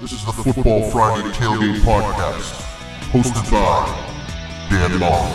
This is the Football Friday Tailgate Podcast, hosted by Dan Long.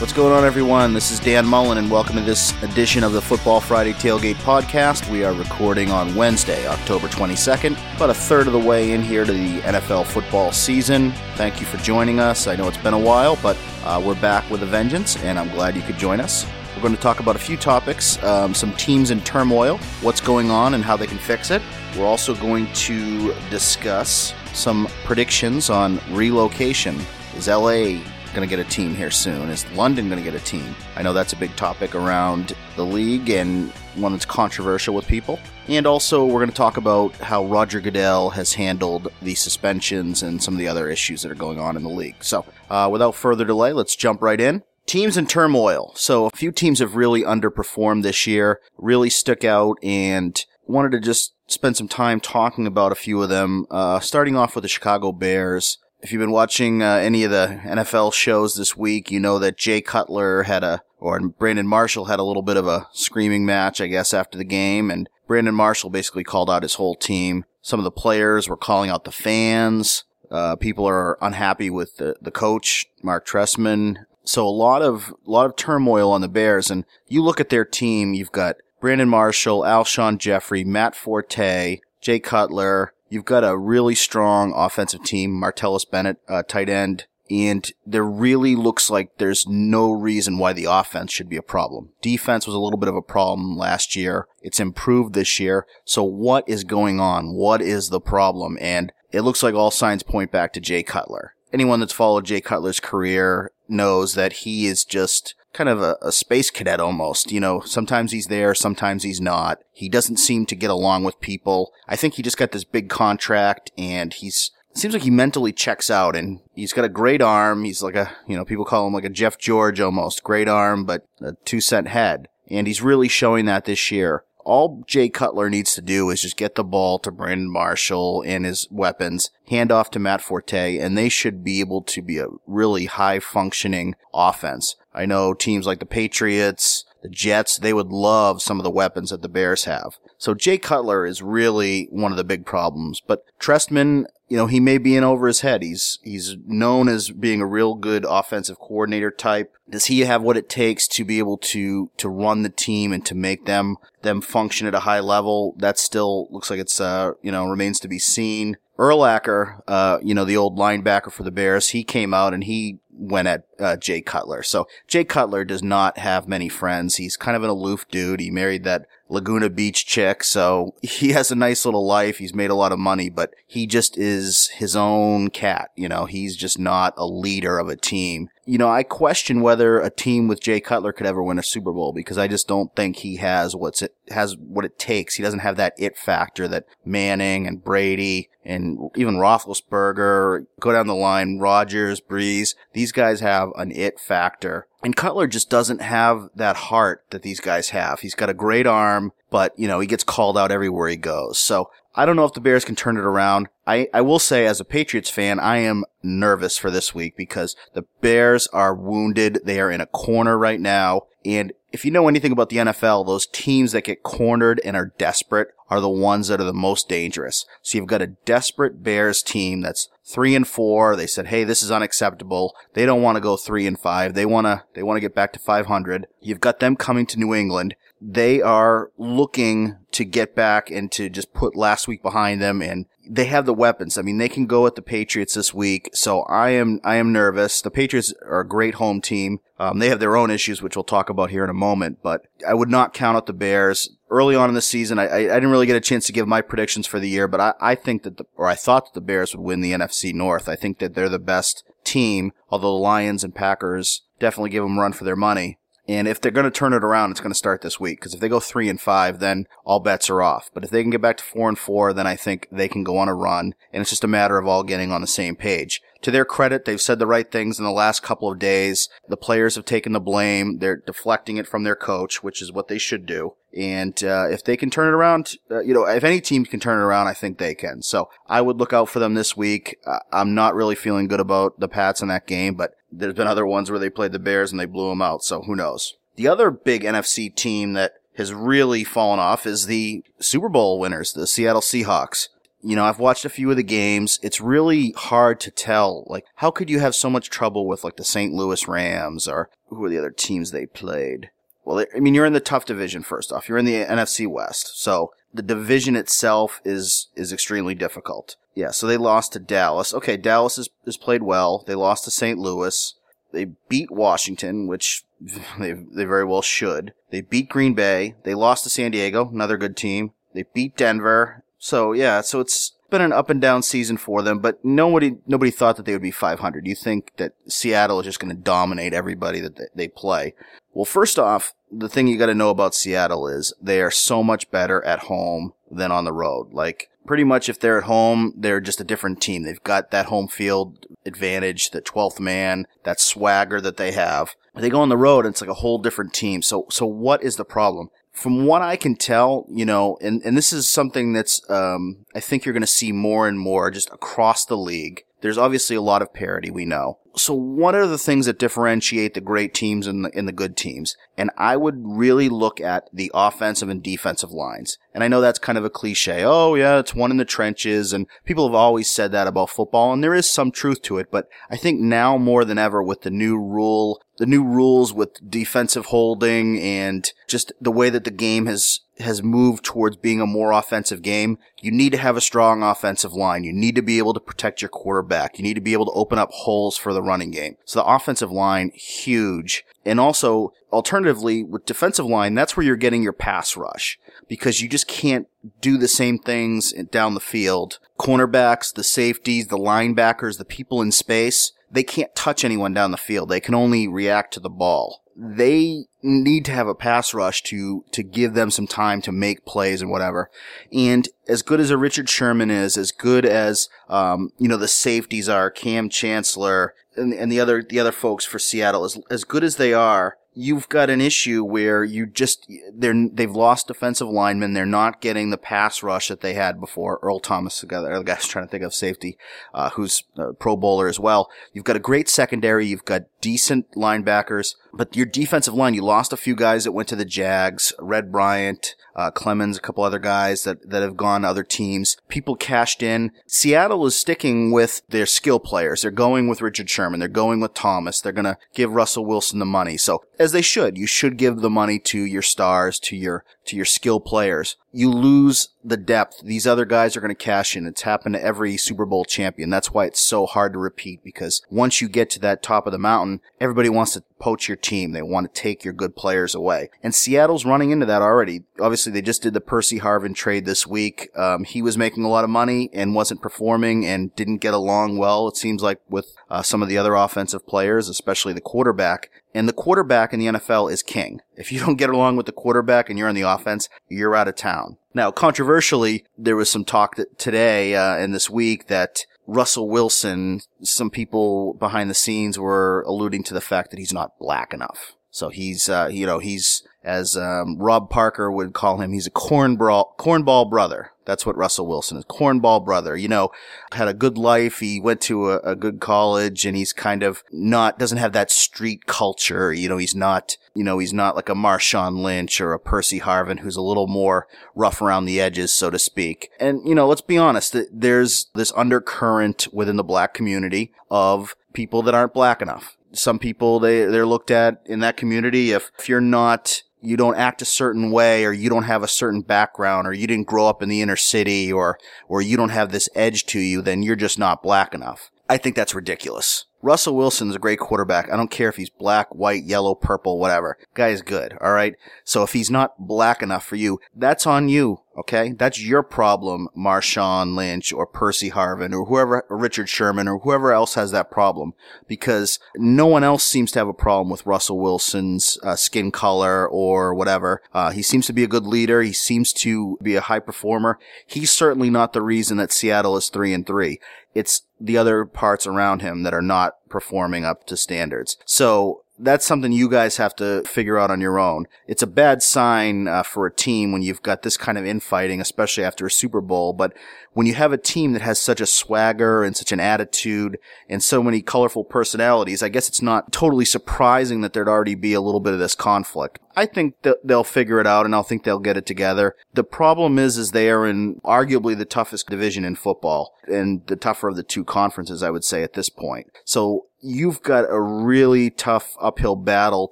What's going on, everyone? This is Dan Mullen, and welcome to this edition of the Football Friday Tailgate Podcast. We are recording on Wednesday, October 22nd, about a third of the way in here to the NFL football season. Thank you for joining us. I know it's been a while, but uh, we're back with a vengeance, and I'm glad you could join us. We're going to talk about a few topics, um, some teams in turmoil, what's going on, and how they can fix it. We're also going to discuss some predictions on relocation. Is LA going to get a team here soon? Is London going to get a team? I know that's a big topic around the league and one that's controversial with people. And also, we're going to talk about how Roger Goodell has handled the suspensions and some of the other issues that are going on in the league. So, uh, without further delay, let's jump right in. Teams in turmoil. So a few teams have really underperformed this year, really stuck out, and wanted to just spend some time talking about a few of them. Uh, starting off with the Chicago Bears. If you've been watching uh, any of the NFL shows this week, you know that Jay Cutler had a, or Brandon Marshall had a little bit of a screaming match, I guess, after the game, and Brandon Marshall basically called out his whole team. Some of the players were calling out the fans. Uh, people are unhappy with the, the coach, Mark Trestman. So a lot of a lot of turmoil on the Bears, and you look at their team. You've got Brandon Marshall, Alshon Jeffery, Matt Forte, Jay Cutler. You've got a really strong offensive team. Martellus Bennett, uh, tight end, and there really looks like there's no reason why the offense should be a problem. Defense was a little bit of a problem last year. It's improved this year. So what is going on? What is the problem? And it looks like all signs point back to Jay Cutler anyone that's followed Jay Cutler's career knows that he is just kind of a, a, space cadet almost. You know, sometimes he's there, sometimes he's not. He doesn't seem to get along with people. I think he just got this big contract and he's, seems like he mentally checks out and he's got a great arm. He's like a, you know, people call him like a Jeff George almost. Great arm, but a two cent head. And he's really showing that this year all Jay Cutler needs to do is just get the ball to Brandon Marshall and his weapons, hand off to Matt Forte, and they should be able to be a really high functioning offense. I know teams like the Patriots, the Jets, they would love some of the weapons that the Bears have. So Jay Cutler is really one of the big problems, but Trestman, you know, he may be in over his head. He's, he's known as being a real good offensive coordinator type. Does he have what it takes to be able to, to run the team and to make them, them function at a high level? That still looks like it's, uh, you know, remains to be seen. Urlacher, uh, you know, the old linebacker for the Bears, he came out and he went at uh, Jay Cutler. So Jay Cutler does not have many friends. He's kind of an aloof dude. He married that Laguna Beach chick, so he has a nice little life. He's made a lot of money, but he just is his own cat. You know, he's just not a leader of a team. You know, I question whether a team with Jay Cutler could ever win a Super Bowl because I just don't think he has what's it has what it takes. He doesn't have that it factor that Manning and Brady and even Roethlisberger go down the line, Rodgers, Brees. These guys have an it factor and Cutler just doesn't have that heart that these guys have. He's got a great arm, but, you know, he gets called out everywhere he goes. So I don't know if the Bears can turn it around. I, I will say, as a Patriots fan, I am nervous for this week because the Bears are wounded. They are in a corner right now. And if you know anything about the NFL, those teams that get cornered and are desperate are the ones that are the most dangerous. So you've got a desperate Bears team that's three and four. They said, Hey, this is unacceptable. They don't want to go three and five. They want to, they want to get back to 500. You've got them coming to New England. They are looking to get back and to just put last week behind them and they have the weapons. I mean, they can go at the Patriots this week. So I am, I am nervous. The Patriots are a great home team. Um, they have their own issues, which we'll talk about here in a moment, but I would not count out the Bears. Early on in the season, I, I, didn't really get a chance to give my predictions for the year, but I, I think that the, or I thought that the Bears would win the NFC North. I think that they're the best team, although the Lions and Packers definitely give them a run for their money. And if they're going to turn it around, it's going to start this week. Because if they go three and five, then all bets are off. But if they can get back to four and four, then I think they can go on a run. And it's just a matter of all getting on the same page. To their credit, they've said the right things in the last couple of days. The players have taken the blame. They're deflecting it from their coach, which is what they should do. And uh, if they can turn it around, uh, you know, if any team can turn it around, I think they can. So I would look out for them this week. I'm not really feeling good about the Pats in that game, but there's been other ones where they played the Bears and they blew them out. So who knows? The other big NFC team that has really fallen off is the Super Bowl winners, the Seattle Seahawks. You know, I've watched a few of the games. It's really hard to tell. Like, how could you have so much trouble with like the St. Louis Rams or who are the other teams they played? Well, I mean, you're in the tough division first off. You're in the NFC West. So the division itself is, is extremely difficult. Yeah. So they lost to Dallas. Okay. Dallas has, has played well. They lost to St. Louis. They beat Washington, which they, they very well should. They beat Green Bay. They lost to San Diego, another good team. They beat Denver. So yeah, so it's been an up and down season for them, but nobody nobody thought that they would be 500. You think that Seattle is just going to dominate everybody that they play? Well, first off, the thing you got to know about Seattle is they are so much better at home than on the road. Like pretty much if they're at home, they're just a different team. They've got that home field advantage, the 12th man, that swagger that they have. They go on the road and it's like a whole different team. So, so what is the problem? From what I can tell, you know, and, and this is something that's, um, I think you're going to see more and more just across the league. There's obviously a lot of parity, we know. So what are the things that differentiate the great teams and the, and the good teams? And I would really look at the offensive and defensive lines. And I know that's kind of a cliche. Oh yeah, it's one in the trenches. And people have always said that about football. And there is some truth to it. But I think now more than ever with the new rule, the new rules with defensive holding and just the way that the game has has moved towards being a more offensive game, you need to have a strong offensive line. You need to be able to protect your quarterback. You need to be able to open up holes for the running game. So the offensive line, huge. And also, alternatively, with defensive line, that's where you're getting your pass rush because you just can't do the same things down the field. Cornerbacks, the safeties, the linebackers, the people in space, they can't touch anyone down the field. They can only react to the ball they need to have a pass rush to to give them some time to make plays and whatever. And as good as a Richard Sherman is, as good as um, you know the safeties are, Kam Chancellor and, and the other the other folks for Seattle, as as good as they are, you've got an issue where you just they're they've lost defensive linemen. They're not getting the pass rush that they had before. Earl Thomas, the guy, the guy's trying to think of safety, uh, who's a Pro Bowler as well. You've got a great secondary. You've got decent linebackers, but your defensive line, you lost a few guys that went to the Jags. Red Bryant, uh, Clemons, a couple other guys that, that have gone to other teams. People cashed in. Seattle is sticking with their skill players. They're going with Richard Sherman. They're going with Thomas. They're going to give Russell Wilson the money. So as they should, you should give the money to your stars, to your, to your skill players. You lose the depth. These other guys are going to cash in. It's happened to every Super Bowl champion. That's why it's so hard to repeat because once you get to that top of the mountain, everybody wants to poach your team. They want to take your good players away. And Seattle's running into that already. Obviously, they just did the Percy Harvin trade this week. Um, he was making a lot of money and wasn't performing and didn't get along well, it seems like, with uh, some of the other offensive players, especially the quarterback. And the quarterback in the NFL is king. If you don't get along with the quarterback and you're on the offense, you're out of town. Now, controversially, there was some talk that today uh, and this week that Russell Wilson, some people behind the scenes were alluding to the fact that he's not black enough. So he's, uh, you know, he's, as um, Rob Parker would call him, he's a cornball, cornball brother. That's what Russell Wilson is. Cornball brother. You know, had a good life. He went to a, a, good college and he's kind of not, doesn't have that street culture. You know, he's not, you know, he's not like a Marshawn Lynch or a Percy Harvin who's a little more rough around the edges, so to speak. And, you know, let's be honest. There's this undercurrent within the black community of people that aren't black enough. Some people, they, they're looked at in that community. If, if you're not you don't act a certain way or you don't have a certain background or you didn't grow up in the inner city or, or you don't have this edge to you, then you're just not black enough. I think that's ridiculous. Russell Wilson's a great quarterback. I don't care if he's black, white, yellow, purple, whatever. Guy is good. All right. So if he's not black enough for you, that's on you. Okay. That's your problem, Marshawn Lynch or Percy Harvin or whoever, or Richard Sherman or whoever else has that problem because no one else seems to have a problem with Russell Wilson's uh, skin color or whatever. Uh, he seems to be a good leader. He seems to be a high performer. He's certainly not the reason that Seattle is three and three. It's the other parts around him that are not performing up to standards. So that's something you guys have to figure out on your own. It's a bad sign uh, for a team when you've got this kind of infighting, especially after a Super Bowl. But when you have a team that has such a swagger and such an attitude and so many colorful personalities, I guess it's not totally surprising that there'd already be a little bit of this conflict. I think they'll figure it out and I'll think they'll get it together. The problem is, is they are in arguably the toughest division in football and the tougher of the two conferences, I would say at this point. So you've got a really tough uphill battle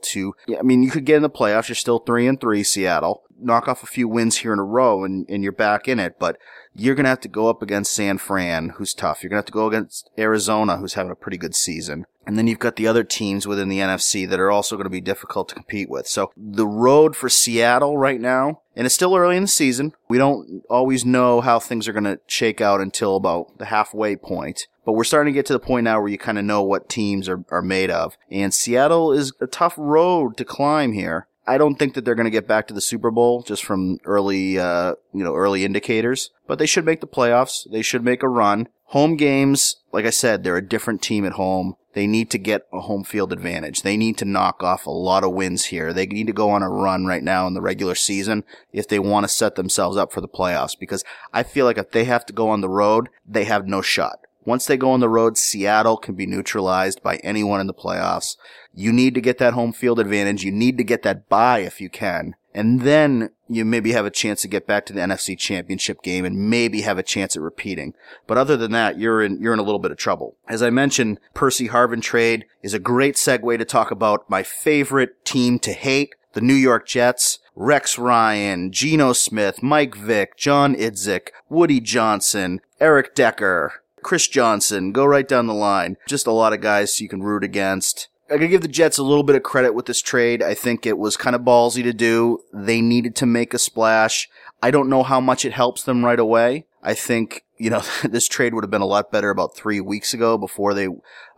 to, I mean, you could get in the playoffs. You're still three and three, Seattle. Knock off a few wins here in a row and, and you're back in it. But you're going to have to go up against San Fran, who's tough. You're going to have to go against Arizona, who's having a pretty good season. And then you've got the other teams within the NFC that are also going to be difficult to compete with. So the road for Seattle right now, and it's still early in the season. We don't always know how things are going to shake out until about the halfway point. But we're starting to get to the point now where you kind of know what teams are, are made of. And Seattle is a tough road to climb here. I don't think that they're going to get back to the Super Bowl just from early, uh, you know, early indicators, but they should make the playoffs. They should make a run. Home games, like I said, they're a different team at home. They need to get a home field advantage. They need to knock off a lot of wins here. They need to go on a run right now in the regular season if they want to set themselves up for the playoffs because I feel like if they have to go on the road, they have no shot. Once they go on the road, Seattle can be neutralized by anyone in the playoffs. You need to get that home field advantage. You need to get that bye if you can. And then you maybe have a chance to get back to the NFC championship game and maybe have a chance at repeating. But other than that, you're in, you're in a little bit of trouble. As I mentioned, Percy Harvin trade is a great segue to talk about my favorite team to hate, the New York Jets. Rex Ryan, Geno Smith, Mike Vick, John Idzik, Woody Johnson, Eric Decker, Chris Johnson, go right down the line. Just a lot of guys you can root against. I gotta give the Jets a little bit of credit with this trade. I think it was kind of ballsy to do. They needed to make a splash. I don't know how much it helps them right away. I think, you know, this trade would have been a lot better about three weeks ago before they,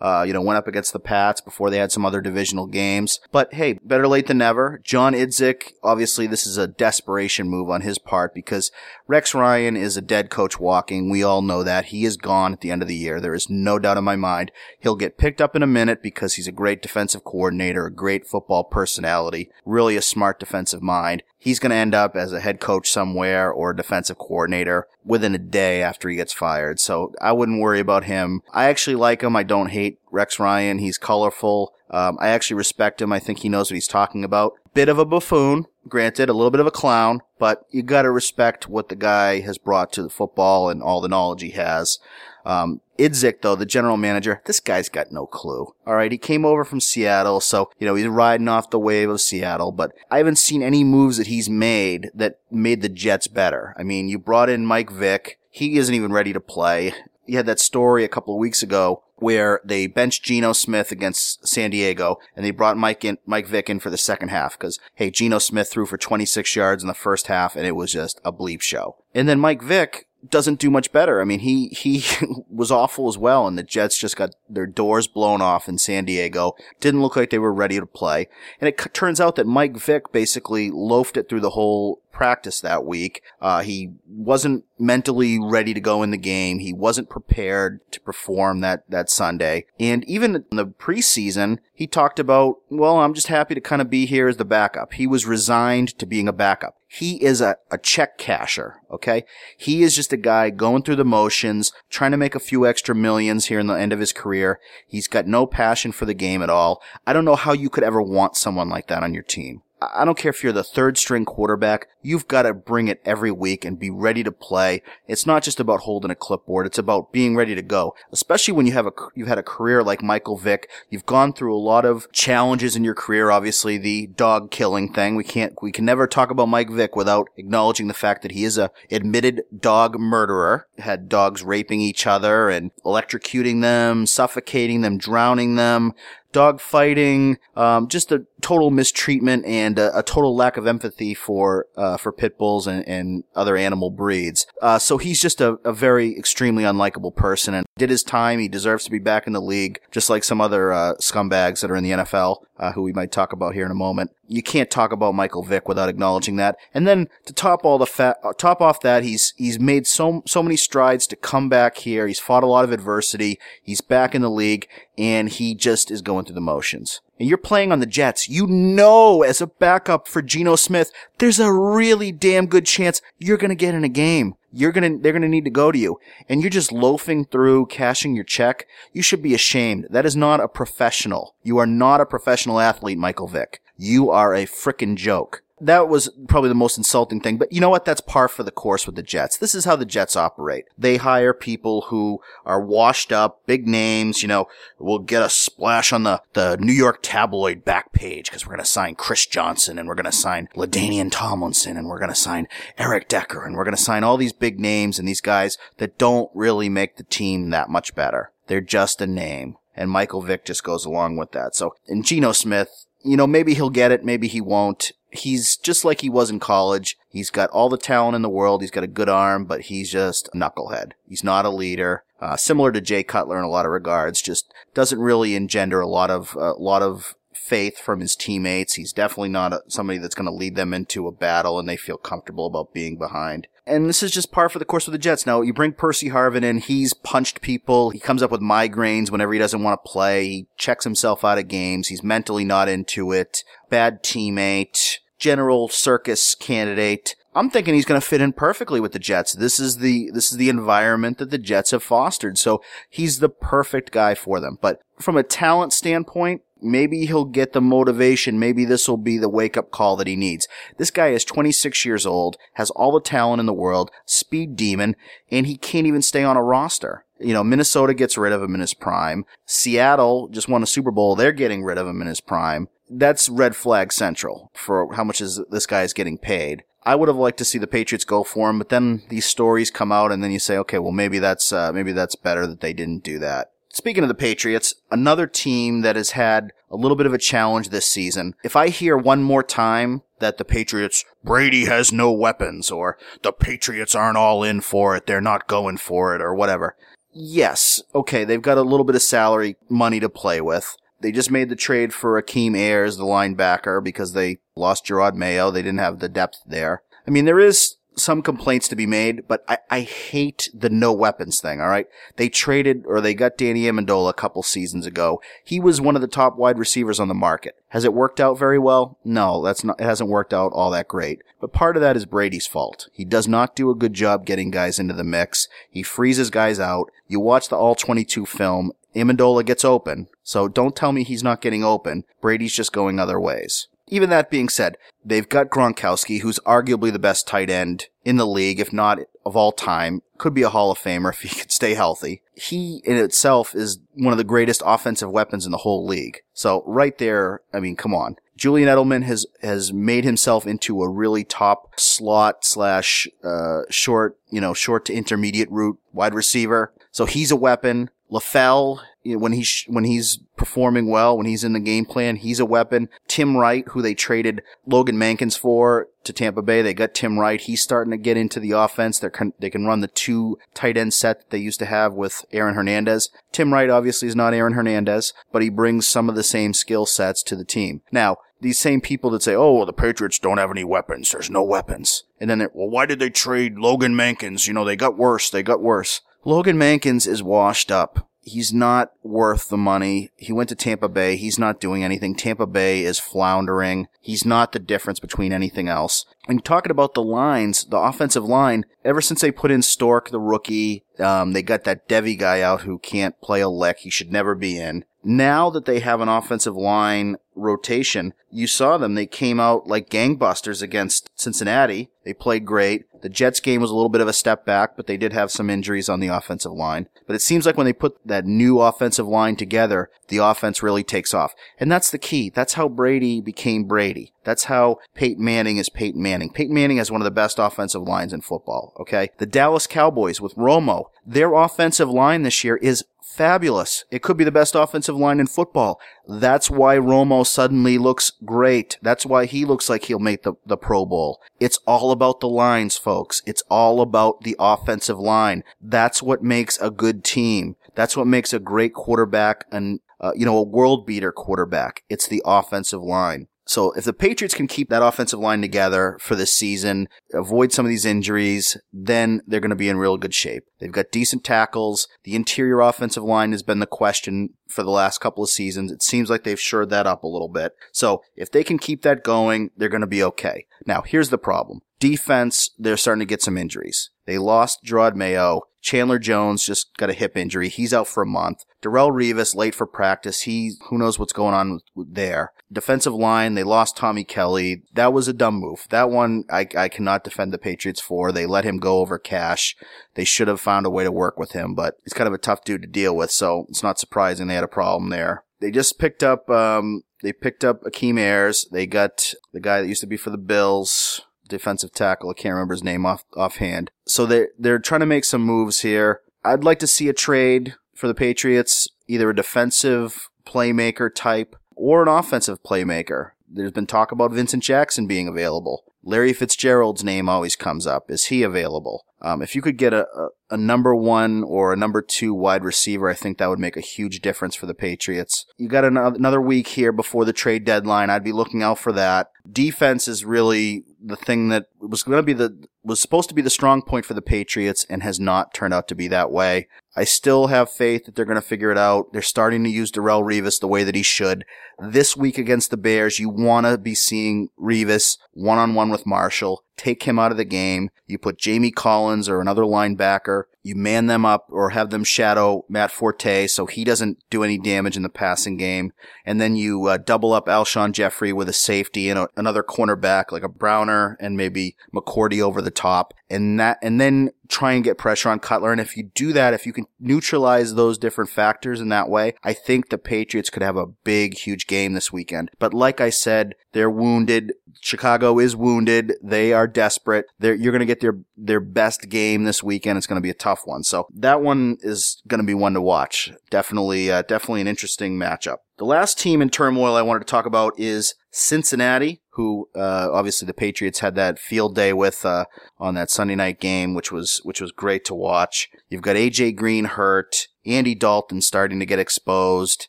uh, you know, went up against the Pats, before they had some other divisional games. But hey, better late than never. John Idzik, obviously this is a desperation move on his part because Rex Ryan is a dead coach walking. We all know that. He is gone at the end of the year. There is no doubt in my mind. He'll get picked up in a minute because he's a great defensive coordinator, a great football personality, really a smart defensive mind he's going to end up as a head coach somewhere or a defensive coordinator within a day after gets fired. So I wouldn't worry about him. I actually like him. I don't hate Rex Ryan. He's colorful. Um, I actually respect him. I think he knows what he's talking about. Bit of a buffoon, granted, a little bit of a clown, but you gotta respect what the guy has brought to the football and all the knowledge he has. Um, Idzik, though, the general manager, this guy's got no clue. All right, he came over from Seattle, so you know he's riding off the wave of Seattle. But I haven't seen any moves that he's made that made the Jets better. I mean, you brought in Mike Vick. He isn't even ready to play. You had that story a couple of weeks ago where they benched Geno Smith against San Diego and they brought Mike in, Mike Vick in for the second half because, hey, Geno Smith threw for 26 yards in the first half and it was just a bleep show. And then Mike Vick doesn't do much better. I mean, he, he was awful as well, and the Jets just got their doors blown off in San Diego. Didn't look like they were ready to play. And it c- turns out that Mike Vick basically loafed it through the whole practice that week. Uh, he wasn't mentally ready to go in the game. He wasn't prepared to perform that, that Sunday. And even in the preseason, he talked about, well, I'm just happy to kind of be here as the backup. He was resigned to being a backup. He is a, a check casher, okay? He is just a guy going through the motions, trying to make a few extra millions here in the end of his career. He's got no passion for the game at all. I don't know how you could ever want someone like that on your team. I don't care if you're the third string quarterback, you've got to bring it every week and be ready to play. It's not just about holding a clipboard, it's about being ready to go. Especially when you have a you've had a career like Michael Vick, you've gone through a lot of challenges in your career, obviously the dog killing thing. We can't we can never talk about Mike Vick without acknowledging the fact that he is a admitted dog murderer. Had dogs raping each other and electrocuting them, suffocating them, drowning them, dog fighting, um, just a total mistreatment and a, a total lack of empathy for uh, for pit bulls and, and other animal breeds. Uh, so he's just a, a, very extremely unlikable person and did his time. He deserves to be back in the league, just like some other uh, scumbags that are in the NFL, uh, who we might talk about here in a moment. You can't talk about Michael Vick without acknowledging that. And then to top all the fat, uh, top off that, he's he's made so so many strides to come back here. He's fought a lot of adversity. He's back in the league, and he just is going through the motions and you're playing on the Jets, you know as a backup for Geno Smith, there's a really damn good chance you're to get in a game. You're to, they're to need to go to you. And you're just loafing through, cashing your check. You should be ashamed. That is not a professional. You are not a professional athlete, Michael Vick. You are a frickin' joke that was probably the most insulting thing. But you know what? That's par for the course with the Jets. This is how the Jets operate. They hire people who are washed up, big names, you know, we'll get a splash on the, the New York tabloid back page because we're going to sign Chris Johnson and we're going to sign LaDainian Tomlinson and we're going to sign Eric Decker and we're going to sign all these big names and these guys that don't really make the team that much better. They're just a name. And Michael Vick just goes along with that. So, and Geno Smith, you know, maybe he'll get it, maybe he won't he's just like he was in college. He's got all the talent in the world. He's got a good arm, but he's just a knucklehead. He's not a leader. Uh, similar to Jay Cutler in a lot of regards, just doesn't really engender a lot of a lot of faith from his teammates. He's definitely not a, somebody that's going to lead them into a battle and they feel comfortable about being behind. And this is just par for the course with the Jets. Now, you bring Percy Harvin in, he's punched people. He comes up with migraines whenever he doesn't want to play. He checks himself out of games. He's mentally not into it. Bad teammate general circus candidate. I'm thinking he's going to fit in perfectly with the Jets. This is the this is the environment that the Jets have fostered. So he's the perfect guy for them. But from a talent standpoint, maybe he'll get the motivation. Maybe this will be the wake up call that he needs. This guy is 26 years old, has all the talent in the world, speed demon, and he can't even stay on a roster. You know, Minnesota gets rid of him in his prime. Seattle just won a Super Bowl. They're getting rid of him in his prime that's red flag central for how much is this guy is getting paid. I would have liked to see the Patriots go for him, but then these stories come out, and then you say, okay, well maybe that's uh, maybe that's better that they didn't do that. Speaking of the Patriots, another team that has had a little bit of a challenge this season. If I hear one more time that the Patriots, Brady has no weapons, or the Patriots aren't all in for it, they're not going for it, or whatever. Yes, okay, they've got a little bit of salary money to play with. They just made the trade for Akeem Ayers, the linebacker, because they lost Jerod Mayo. They didn't have the depth there. I mean, there is some complaints to be made, but I, I hate the no weapons thing, alright? They traded, or they got Danny Amendola a couple seasons ago. He was one of the top wide receivers on the market. Has it worked out very well? No, that's not, it hasn't worked out all that great. But part of that is Brady's fault. He does not do a good job getting guys into the mix. He freezes guys out. You watch the all 22 film, Amendola gets open. So don't tell me he's not getting open. Brady's just going other ways. Even that being said, they've got Gronkowski, who's arguably the best tight end in the league, if not of all time. Could be a Hall of Famer if he could stay healthy. He in itself is one of the greatest offensive weapons in the whole league. So right there, I mean, come on. Julian Edelman has has made himself into a really top slot slash uh, short, you know, short to intermediate route wide receiver. So he's a weapon. LaFell, you know, when he's when he's performing well, when he's in the game plan, he's a weapon. Tim Wright, who they traded Logan Mankins for to Tampa Bay, they got Tim Wright. He's starting to get into the offense. They they can run the two tight end set that they used to have with Aaron Hernandez. Tim Wright obviously is not Aaron Hernandez, but he brings some of the same skill sets to the team. Now, these same people that say, "Oh, well, the Patriots don't have any weapons. There's no weapons," and then, well, why did they trade Logan Mankins? You know, they got worse. They got worse. Logan Mankins is washed up. He's not worth the money. He went to Tampa Bay. He's not doing anything. Tampa Bay is floundering. He's not the difference between anything else. And talking about the lines, the offensive line, ever since they put in Stork, the rookie, um, they got that Devey guy out who can't play a lick. He should never be in. Now that they have an offensive line rotation, you saw them. They came out like gangbusters against Cincinnati. They played great. The Jets game was a little bit of a step back, but they did have some injuries on the offensive line. But it seems like when they put that new offensive line together, the offense really takes off. And that's the key. That's how Brady became Brady. That's how Peyton Manning is Peyton Manning. Peyton Manning has one of the best offensive lines in football, okay? The Dallas Cowboys with Romo, their offensive line this year is fabulous. It could be the best offensive line in football. That's why Romo suddenly looks great. That's why he looks like he'll make the, the Pro Bowl. It's all about the lines, folks. It's all about the offensive line. That's what makes a good team. That's what makes a great quarterback and, uh, you know, a world beater quarterback. It's the offensive line. So if the Patriots can keep that offensive line together for this season, avoid some of these injuries, then they're going to be in real good shape. They've got decent tackles. The interior offensive line has been the question for the last couple of seasons. It seems like they've shored that up a little bit. So if they can keep that going, they're going to be okay. Now, here's the problem. Defense, they're starting to get some injuries. They lost Jerod Mayo. Chandler Jones just got a hip injury. He's out for a month. Darrelle Revis late for practice. He who knows what's going on there. Defensive line, they lost Tommy Kelly. That was a dumb move. That one I, I cannot defend the Patriots for. They let him go over cash. They should have found a way to work with him, but he's kind of a tough dude to deal with, so it's not surprising they had a problem there. They just picked up um they picked up Akeem Ayers. They got the guy that used to be for the Bills defensive tackle. I can't remember his name off offhand. So they they're trying to make some moves here. I'd like to see a trade for the Patriots, either a defensive playmaker type or an offensive playmaker. There's been talk about Vincent Jackson being available. Larry Fitzgerald's name always comes up. Is he available? Um, if you could get a, a, a, number one or a number two wide receiver, I think that would make a huge difference for the Patriots. You got another week here before the trade deadline. I'd be looking out for that. Defense is really the thing that was going to be the was supposed to be the strong point for the Patriots and has not turned out to be that way. I still have faith that they're going to figure it out. They're starting to use Darrelle Revis the way that he should. This week against the Bears, you want to be seeing Revis one on one with Marshall. Take him out of the game. You put Jamie Collins or another linebacker you man them up or have them shadow Matt Forte so he doesn't do any damage in the passing game. And then you uh, double up Alshon Jeffery with a safety and a, another cornerback like a Browner and maybe McCourty over the top. And that, and then try and get pressure on Cutler. And if you do that, if you can neutralize those different factors in that way, I think the Patriots could have a big, huge game this weekend. But like I said, they're wounded. Chicago is wounded. They are desperate. They're, you're going to get their, their best game this weekend. It's going to be a tough one. So that one is going to be one to watch. Definitely, uh, definitely an interesting matchup. The last team in turmoil I wanted to talk about is Cincinnati, who uh, obviously the Patriots had that field day with uh, on that Sunday night game, which was which was great to watch. You've got AJ Green hurt, Andy Dalton starting to get exposed.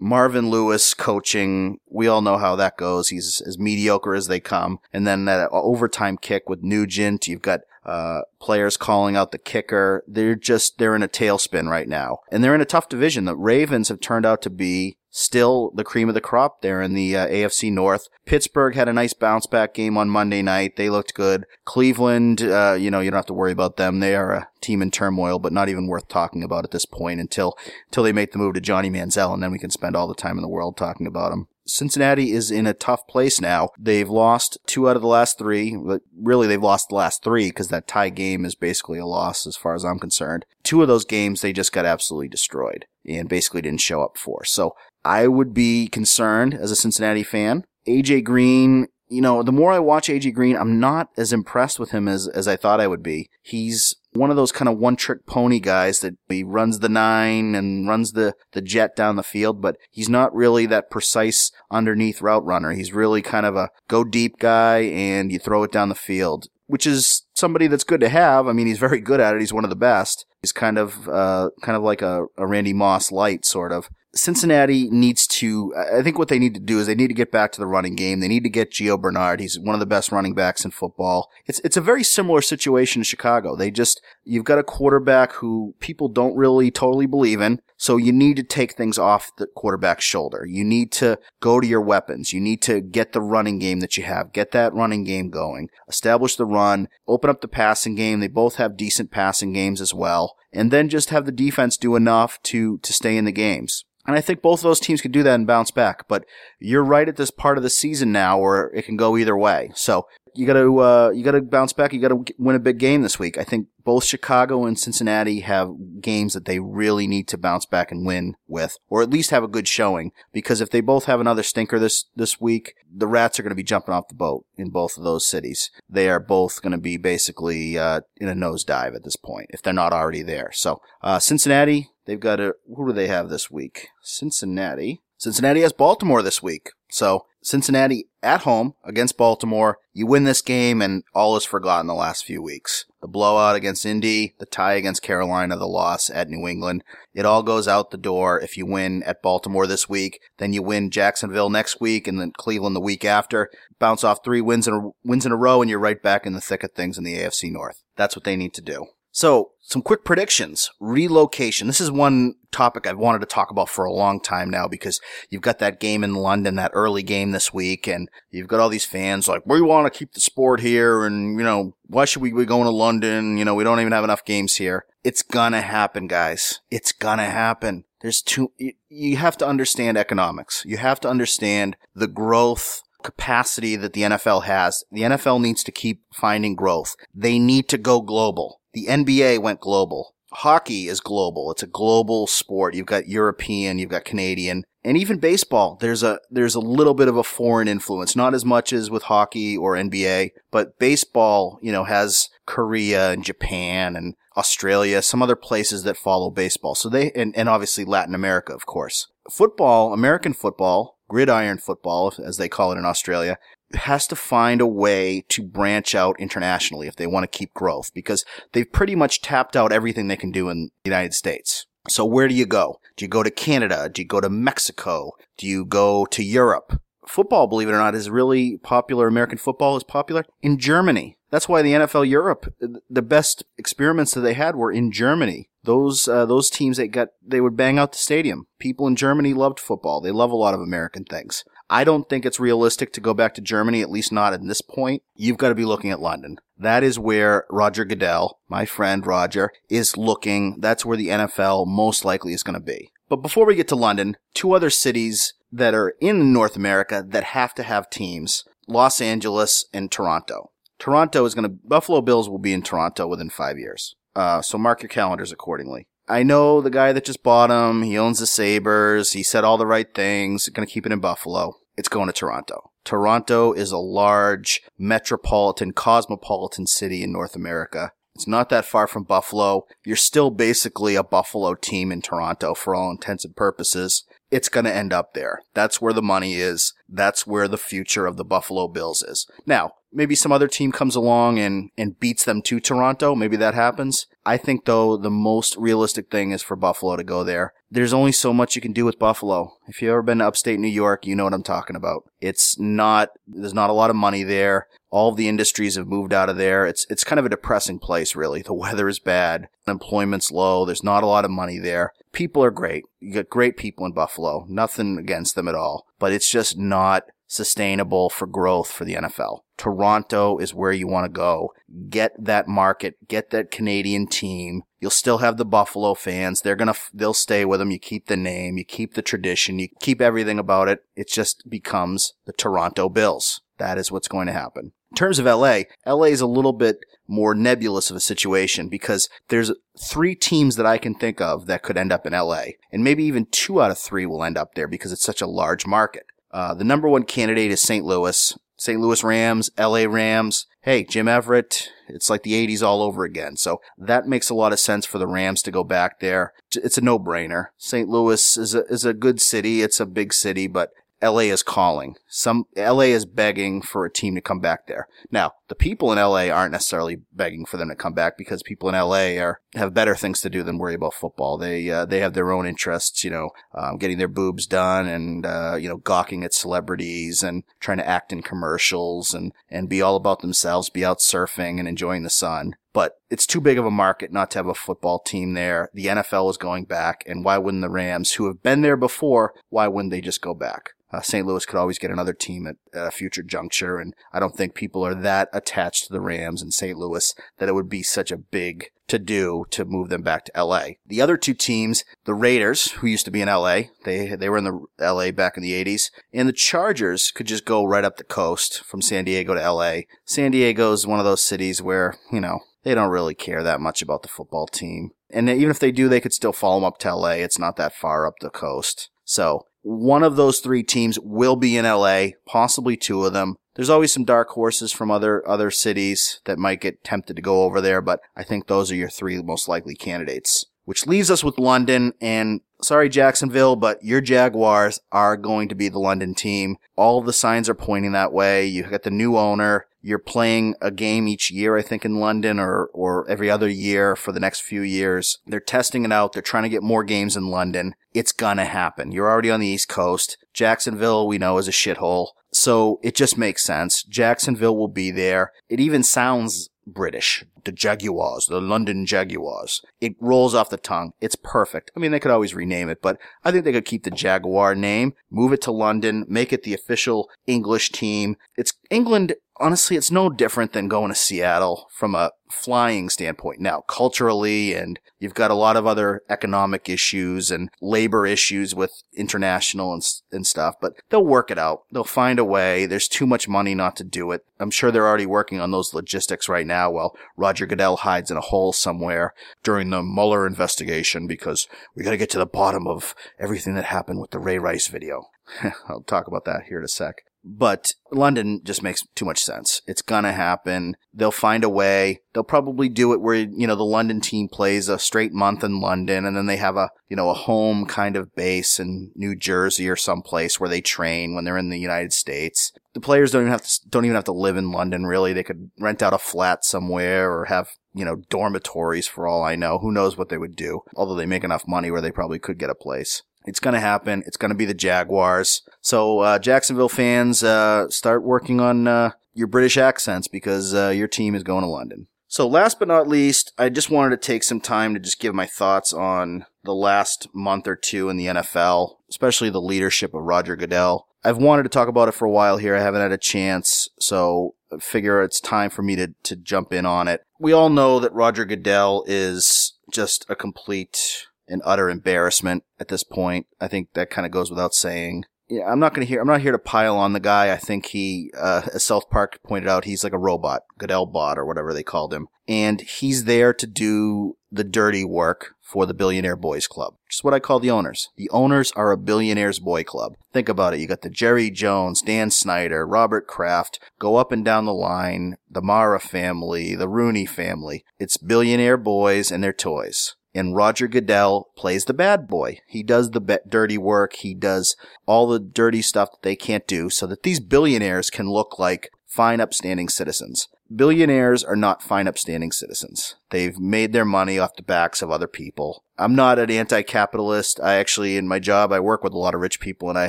Marvin Lewis coaching, we all know how that goes. He's as mediocre as they come. And then that overtime kick with Nugent. You've got uh, players calling out the kicker. They're just, they're in a tailspin right now. And they're in a tough division. The Ravens have turned out to be still the cream of the crop there in the uh, AFC North. Pittsburgh had a nice bounce back game on Monday night. They looked good. Cleveland, uh, you know, you don't have to worry about them. They are a team in turmoil, but not even worth talking about at this point until until they make the move to Johnny Manziel, and then we can spend all the time in the world talking about them. Cincinnati is in a tough place now. They've lost two out of the last three. But Really, they've lost the last three because that tie game is basically a loss as far as I'm concerned. Two of those games, they just got absolutely destroyed and basically didn't show up for. So I would be concerned as a Cincinnati fan. AJ Green, you know, the more I watch AJ Green, I'm not as impressed with him as, as I thought I would be. He's one of those kind of one trick pony guys that he runs the nine and runs the, the jet down the field, but he's not really that precise underneath route runner. He's really kind of a go deep guy and you throw it down the field, which is somebody that's good to have. I mean, he's very good at it. He's one of the best. He's kind of, uh, kind of like a, a Randy Moss light sort of. Cincinnati needs to, I think what they need to do is they need to get back to the running game. They need to get Gio Bernard. He's one of the best running backs in football. It's, it's a very similar situation in Chicago. They just, you've got a quarterback who people don't really totally believe in. So you need to take things off the quarterback's shoulder. You need to go to your weapons. You need to get the running game that you have. Get that running game going. Establish the run. Open up the passing game. They both have decent passing games as well. And then just have the defense do enough to, to stay in the games. And I think both of those teams could do that and bounce back. But you're right at this part of the season now where it can go either way. So you got to uh, you got to bounce back. You got to win a big game this week. I think both Chicago and Cincinnati have games that they really need to bounce back and win with, or at least have a good showing. Because if they both have another stinker this this week, the Rats are going to be jumping off the boat in both of those cities. They are both going to be basically uh, in a nosedive at this point if they're not already there. So uh, Cincinnati, they've got a who do they have this week? Cincinnati. Cincinnati has Baltimore this week. So Cincinnati at home against Baltimore. You win this game and all is forgotten the last few weeks. The blowout against Indy, the tie against Carolina, the loss at New England. It all goes out the door if you win at Baltimore this week. Then you win Jacksonville next week and then Cleveland the week after. Bounce off three wins in a, wins in a row and you're right back in the thick of things in the AFC North. That's what they need to do. So, some quick predictions. Relocation. This is one topic I've wanted to talk about for a long time now because you've got that game in London, that early game this week, and you've got all these fans like, we want to keep the sport here, and, you know, why should we be going to London? You know, we don't even have enough games here. It's gonna happen, guys. It's gonna happen. There's too, you have to understand economics. You have to understand the growth capacity that the NFL has. The NFL needs to keep finding growth. They need to go global. The NBA went global. Hockey is global. It's a global sport. You've got European, you've got Canadian, and even baseball. There's a there's a little bit of a foreign influence, not as much as with hockey or NBA, but baseball, you know, has Korea and Japan and Australia, some other places that follow baseball. So they and, and obviously Latin America, of course. Football, American football, gridiron football, as they call it in Australia, has to find a way to branch out internationally if they want to keep growth because they've pretty much tapped out everything they can do in the United States. So where do you go? Do you go to Canada? Do you go to Mexico? Do you go to Europe? Football, believe it or not, is really popular. American football is popular in Germany. That's why the NFL Europe, the best experiments that they had were in Germany. Those uh, those teams that got they would bang out the stadium. People in Germany loved football. They love a lot of American things. I don't think it's realistic to go back to Germany, at least not at this point. You've got to be looking at London. That is where Roger Goodell, my friend Roger, is looking. That's where the NFL most likely is going to be. But before we get to London, two other cities that are in North America that have to have teams Los Angeles and Toronto. Toronto is going to, Buffalo Bills will be in Toronto within five years. Uh, so mark your calendars accordingly. I know the guy that just bought him. He owns the Sabres. He said all the right things. Going to keep it in Buffalo. It's going to Toronto. Toronto is a large metropolitan, cosmopolitan city in North America. It's not that far from Buffalo. You're still basically a Buffalo team in Toronto for all intents and purposes it's going to end up there. That's where the money is. That's where the future of the Buffalo Bills is. Now, maybe some other team comes along and, and beats them to Toronto. Maybe that happens. I think though the most realistic thing is for Buffalo to go there. There's only so much you can do with Buffalo. If you've ever been to upstate New York, you know what I'm talking about. It's not, there's not a lot of money there. All the industries have moved out of there. It's, it's kind of a depressing place, really. The weather is bad. Employment's low. There's not a lot of money there. People are great. You got great people in Buffalo. Nothing against them at all. But it's just not sustainable for growth for the NFL. Toronto is where you want to go. Get that market, get that Canadian team. You'll still have the Buffalo fans. They're going to, they'll stay with them. You keep the name, you keep the tradition, you keep everything about it. It just becomes the Toronto Bills. That is what's going to happen. In terms of LA, LA is a little bit more nebulous of a situation because there's three teams that I can think of that could end up in LA. And maybe even two out of three will end up there because it's such a large market. Uh, the number one candidate is St. Louis. St. Louis Rams, LA Rams. Hey, Jim Everett, it's like the 80s all over again. So that makes a lot of sense for the Rams to go back there. It's a no-brainer. St. Louis is a, is a good city. It's a big city, but LA is calling. Some LA is begging for a team to come back there. Now, the people in LA aren't necessarily begging for them to come back because people in LA are have better things to do than worry about football. They uh, they have their own interests, you know, um, getting their boobs done and uh, you know gawking at celebrities and trying to act in commercials and and be all about themselves, be out surfing and enjoying the sun but it's too big of a market not to have a football team there. The NFL is going back, and why wouldn't the Rams, who have been there before, why wouldn't they just go back? Uh, St. Louis could always get another team at, at, a future juncture, and I don't think people are that attached to the Rams in St. Louis that it would be such a big to do to move them back to LA. The other two teams, the Raiders, who used to be in LA, they they were in the LA back in the 80s, and the Chargers could just go right up the coast from San Diego to LA. San Diego is one of those cities where, you know, they don't really care that much about the football team. And even if they do, they could still follow them up to LA. It's not that far up the coast. So one of those three teams will be in LA, possibly two of them. There's always some dark horses from other other cities that might get tempted to go over there, but I think those are your three most likely candidates. Which leaves us with London and sorry Jacksonville, but your Jaguars are going to be the London team. All the signs are pointing that way. You got the new owner. You're playing a game each year, I think, in London or, or every other year for the next few years. They're testing it out. They're trying to get more games in London. It's gonna happen. You're already on the East Coast. Jacksonville, we know, is a shithole. So it just makes sense. Jacksonville will be there. It even sounds British. The Jaguars, the London Jaguars. It rolls off the tongue. It's perfect. I mean, they could always rename it, but I think they could keep the Jaguar name, move it to London, make it the official English team. It's England honestly, it's no different than going to Seattle from a flying standpoint. Now, culturally, and you've got a lot of other economic issues and labor issues with international and, and stuff, but they'll work it out. They'll find a way. There's too much money not to do it. I'm sure they're already working on those logistics right now while Roger Goodell hides in a hole somewhere during the Mueller investigation because we got to get to the bottom of everything that happened with the Ray Rice video. I'll talk about that here in a sec. But London just makes too much sense. It's gonna happen. They'll find a way. They'll probably do it where, you know, the London team plays a straight month in London and then they have a, you know, a home kind of base in New Jersey or someplace where they train when they're in the United States. The players don't even have to, don't even have to live in London really. They could rent out a flat somewhere or have, you know, dormitories for all I know. Who knows what they would do? Although they make enough money where they probably could get a place. It's going to happen. It's going to be the Jaguars. So, uh, Jacksonville fans, uh, start working on, uh, your British accents because, uh, your team is going to London. So last but not least, I just wanted to take some time to just give my thoughts on the last month or two in the NFL, especially the leadership of Roger Goodell. I've wanted to talk about it for a while here. I haven't had a chance, so I figure it's time for me to, to jump in on it. We all know that Roger Goodell is just a complete and utter embarrassment at this point. I think that kind of goes without saying. Yeah, I'm not going to hear. I'm not here to pile on the guy. I think he, uh, as South Park pointed out, he's like a robot, Goodell bot or whatever they called him, and he's there to do the dirty work for the Billionaire Boys Club, which is what I call the owners. The owners are a billionaires boy club. Think about it. You got the Jerry Jones, Dan Snyder, Robert Kraft, go up and down the line, the Mara family, the Rooney family. It's billionaire boys and their toys and Roger Goodell plays the bad boy. He does the be- dirty work. He does all the dirty stuff that they can't do so that these billionaires can look like fine, upstanding citizens. Billionaires are not fine, upstanding citizens. They've made their money off the backs of other people. I'm not an anti-capitalist. I actually, in my job, I work with a lot of rich people and I,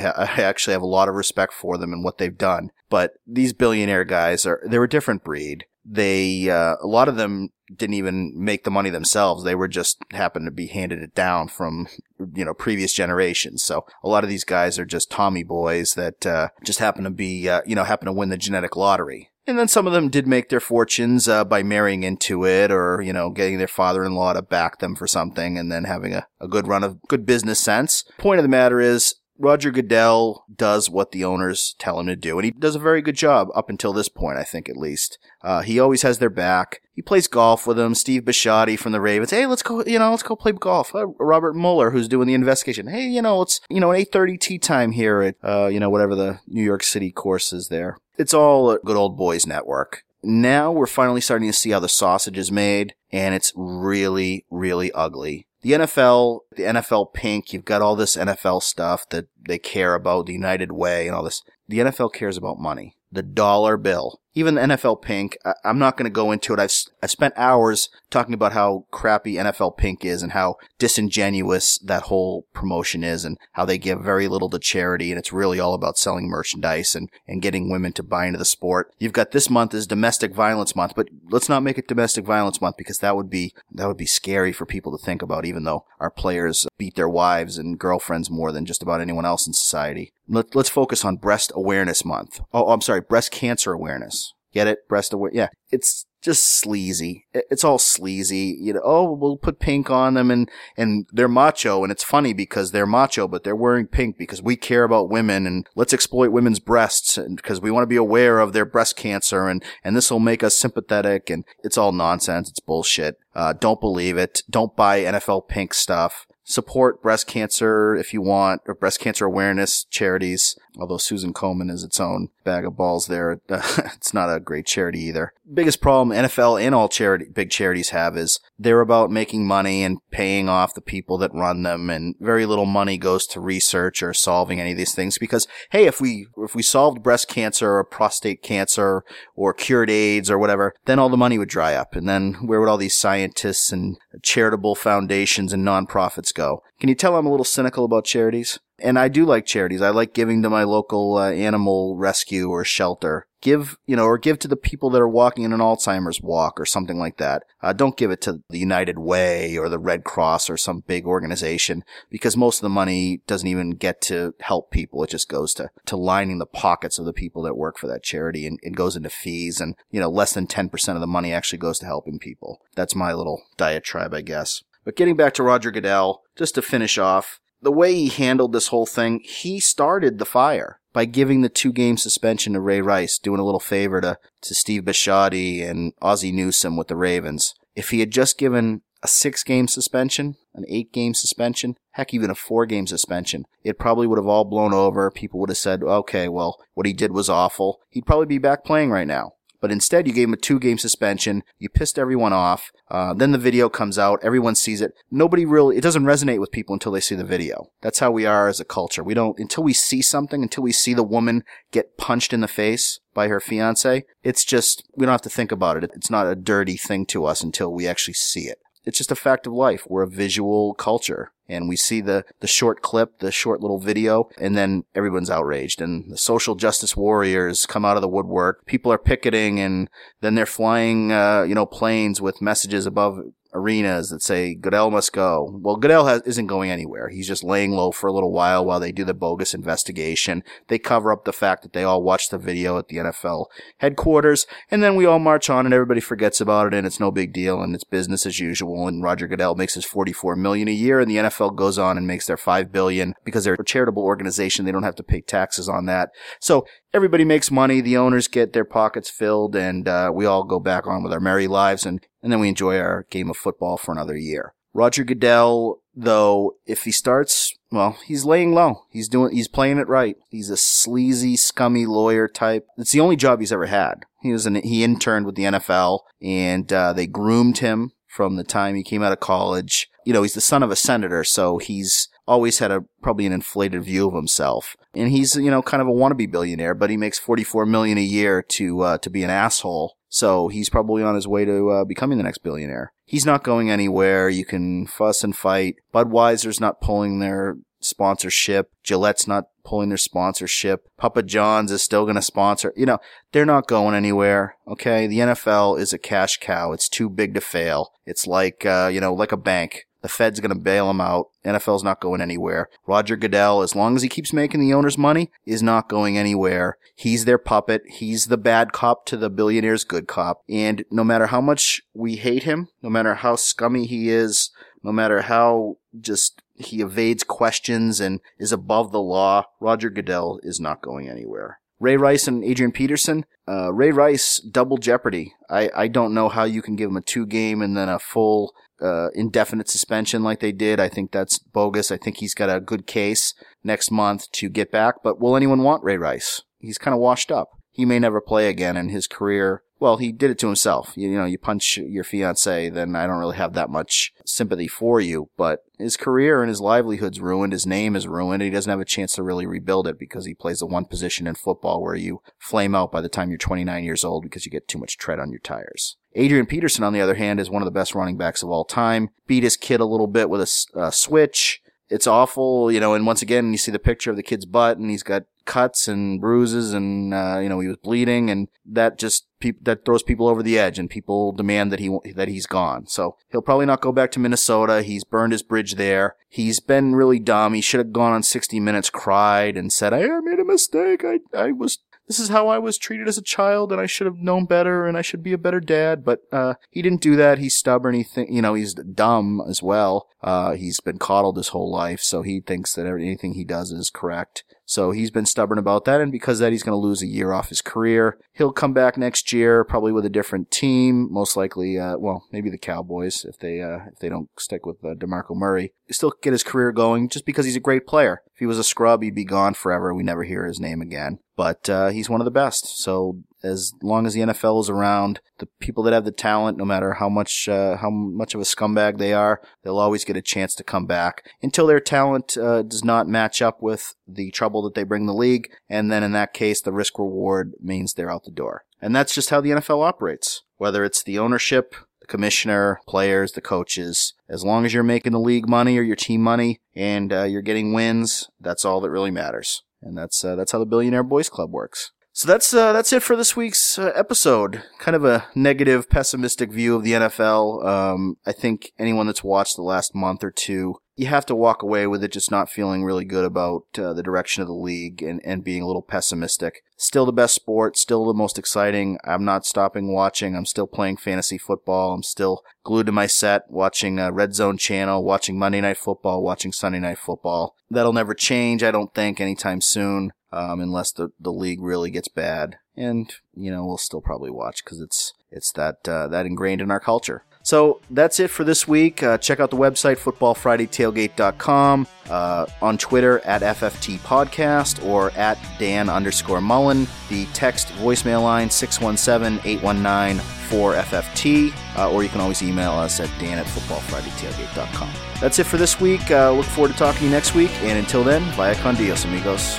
ha- I actually have a lot of respect for them and what they've done. But these billionaire guys are, they're a different breed they uh, a lot of them didn't even make the money themselves they were just happened to be handed it down from you know previous generations so a lot of these guys are just tommy boys that uh, just happen to be uh, you know happen to win the genetic lottery and then some of them did make their fortunes uh, by marrying into it or, you know, getting their father-in-law to back them for something and then having a, a good run of good business sense. Point of the matter is, Roger Goodell does what the owners tell him to do, and he does a very good job up until this point, I think, at least. Uh, he always has their back. He plays golf with them. Steve Bisciotti from the Ravens. Hey, let's go, you know, let's go play golf. Uh, Robert Mueller, who's doing the investigation. Hey, you know, it's, you know, an 8.30 tee time here at, uh, you know, whatever the New York City course is there. It's all a good old boys network. Now we're finally starting to see how the sausage is made, and it's really, really ugly the NFL, the NFL pink, you've got all this NFL stuff that they care about, the United Way and all this. The NFL cares about money. The dollar bill even the NFL pink, I, am not going to go into it. I've, I've spent hours talking about how crappy NFL pink is and how disingenuous that whole promotion is and how they give very little to charity and it's really all about selling merchandise and, and getting women to buy into the sport. You've got this month is domestic violence month, but let's not make it domestic violence month because that would be, that would be scary for people to think about even though our players beat their wives and girlfriends more than just about anyone else in society. Let, us focus on breast awareness month. Oh, I'm sorry, breast cancer awareness. Get it? Breast awareness. Yeah. It's just sleazy. It's all sleazy. You know, oh, we'll put pink on them and, and they're macho. And it's funny because they're macho, but they're wearing pink because we care about women and let's exploit women's breasts and because we want to be aware of their breast cancer and, and this will make us sympathetic and it's all nonsense. It's bullshit. Uh, don't believe it. Don't buy NFL pink stuff support breast cancer if you want, or breast cancer awareness charities. Although Susan Komen is its own bag of balls there, uh, it's not a great charity either. Biggest problem NFL and all charity, big charities have is they're about making money and paying off the people that run them, and very little money goes to research or solving any of these things. Because hey, if we if we solved breast cancer or prostate cancer or cured AIDS or whatever, then all the money would dry up, and then where would all these scientists and charitable foundations and nonprofits go? Can you tell I'm a little cynical about charities? And I do like charities. I like giving to my local uh, animal rescue or shelter give, you know, or give to the people that are walking in an Alzheimer's walk or something like that. Uh, don't give it to the United Way or the Red Cross or some big organization because most of the money doesn't even get to help people. It just goes to, to lining the pockets of the people that work for that charity and, and goes into fees. And, you know, less than 10% of the money actually goes to helping people. That's my little diatribe, I guess. But getting back to Roger Goodell, just to finish off, the way he handled this whole thing, he started the fire by giving the two game suspension to Ray Rice, doing a little favor to, to Steve Bisciotti and Ozzie Newsome with the Ravens. If he had just given a six game suspension, an eight game suspension, heck, even a four game suspension, it probably would have all blown over. People would have said, okay, well, what he did was awful. He'd probably be back playing right now. But instead, you gave him a two game suspension. You pissed everyone off. Uh, then the video comes out. Everyone sees it. Nobody really, it doesn't resonate with people until they see the video. That's how we are as a culture. We don't, until we see something, until we see the woman get punched in the face by her fiance, it's just, we don't have to think about it. It's not a dirty thing to us until we actually see it it's just a fact of life. We're a visual culture and we see the, the short clip, the short little video, and then everyone's outraged and the social justice warriors come out of the woodwork. People are picketing and then they're flying, uh, you know, planes with messages above arenas that say Goodell must go. Well, Goodell has, isn't going anywhere. He's just laying low for a little while while they do the bogus investigation. They cover up the fact that they all watched the video at the NFL headquarters, and then we all march on and everybody forgets about it and it's no big deal and it's business as usual. And Roger Goodell makes his 44 million a year and the NFL goes on and makes their 5 billion because they're a charitable organization. They don't have to pay taxes on that. So everybody makes money. The owners get their pockets filled and, uh, we all go back on with our merry lives and and then we enjoy our game of football for another year. Roger Goodell, though, if he starts, well, he's laying low. He's doing, he's playing it right. He's a sleazy, scummy lawyer type. It's the only job he's ever had. He was an, he interned with the NFL and, uh, they groomed him from the time he came out of college. You know, he's the son of a senator, so he's always had a, probably an inflated view of himself. And he's, you know, kind of a wannabe billionaire, but he makes 44 million a year to, uh, to be an asshole so he's probably on his way to uh, becoming the next billionaire. He's not going anywhere. You can fuss and fight. Budweiser's not pulling their sponsorship. Gillette's not pulling their sponsorship. Papa John's is still going to sponsor. You know, they're not going anywhere. Okay. The NFL is a cash cow. It's too big to fail. It's like, uh, you know, like a bank. The Fed's going to bail them out. NFL's not going anywhere. Roger Goodell, as long as he keeps making the owners money, is not going anywhere. He's their puppet. He's the bad cop to the billionaire's good cop. And no matter how much we hate him, no matter how scummy he is, no matter how just he evades questions and is above the law, Roger Goodell is not going anywhere. Ray Rice and Adrian Peterson. Uh, Ray Rice, double jeopardy. I, I don't know how you can give him a two game and then a full uh, indefinite suspension like they did. I think that's bogus. I think he's got a good case next month to get back. But will anyone want Ray Rice? He's kind of washed up. He may never play again in his career well, he did it to himself. You, you, know, you punch your fiance, then I don't really have that much sympathy for you. But his career and his livelihood's ruined. His name is ruined. He doesn't have a chance to really rebuild it because he plays the one position in football where you flame out by the time you're 29 years old because you get too much tread on your tires. Adrian Peterson, on the other hand, is one of the best running backs of all time. Beat his kid a little bit with a switch it's awful, you know, and once again, you see the picture of the kid's butt and he's got cuts and bruises and, uh, you know, he was bleeding and that just, pe- that throws people over the edge and people demand that he, that he's gone. So he'll probably not go back to Minnesota. He's burned his bridge there. He's been really dumb. He should have gone on 60 Minutes, cried and said, I made a mistake. I, I was this is how I was treated as a child and I should have known better and I should be a better dad. But, uh, he didn't do that. He's stubborn. He think, you know, he's dumb as well. Uh, he's been coddled his whole life. So he thinks that anything he does is correct. So he's been stubborn about that. And because that, he's going to lose a year off his career. He'll come back next year, probably with a different team. Most likely, uh, well, maybe the Cowboys if they, uh, if they don't stick with uh, DeMarco Murray. still get his career going just because he's a great player. If he was a scrub, he'd be gone forever. We never hear his name again. But, uh, he's one of the best. So as long as the NFL is around, the people that have the talent, no matter how much uh, how much of a scumbag they are, they'll always get a chance to come back until their talent uh, does not match up with the trouble that they bring the league, and then in that case, the risk reward means they're out the door. And that's just how the NFL operates. Whether it's the ownership, the commissioner, players, the coaches. As long as you're making the league money or your team money and uh, you're getting wins, that's all that really matters. And that's uh, that's how the Billionaire Boys Club works. So that's uh, that's it for this week's uh, episode. Kind of a negative, pessimistic view of the NFL. Um, I think anyone that's watched the last month or two, you have to walk away with it just not feeling really good about uh, the direction of the league and, and being a little pessimistic. Still the best sport, still the most exciting. I'm not stopping watching. I'm still playing fantasy football. I'm still glued to my set, watching uh, Red Zone Channel, watching Monday Night Football, watching Sunday Night Football. That'll never change, I don't think, anytime soon um, unless the, the league really gets bad. And you know we'll still probably watch because it's it's that uh, that ingrained in our culture. So that's it for this week. Uh, check out the website footballfridaytailgate.com, uh, on Twitter at FFT Podcast or at Dan underscore Mullen. The text voicemail line 617-819-4FFT, uh, or you can always email us at Dan at footballfridaytailgate.com. That's it for this week. Uh, look forward to talking to you next week, and until then, via con Dios, amigos.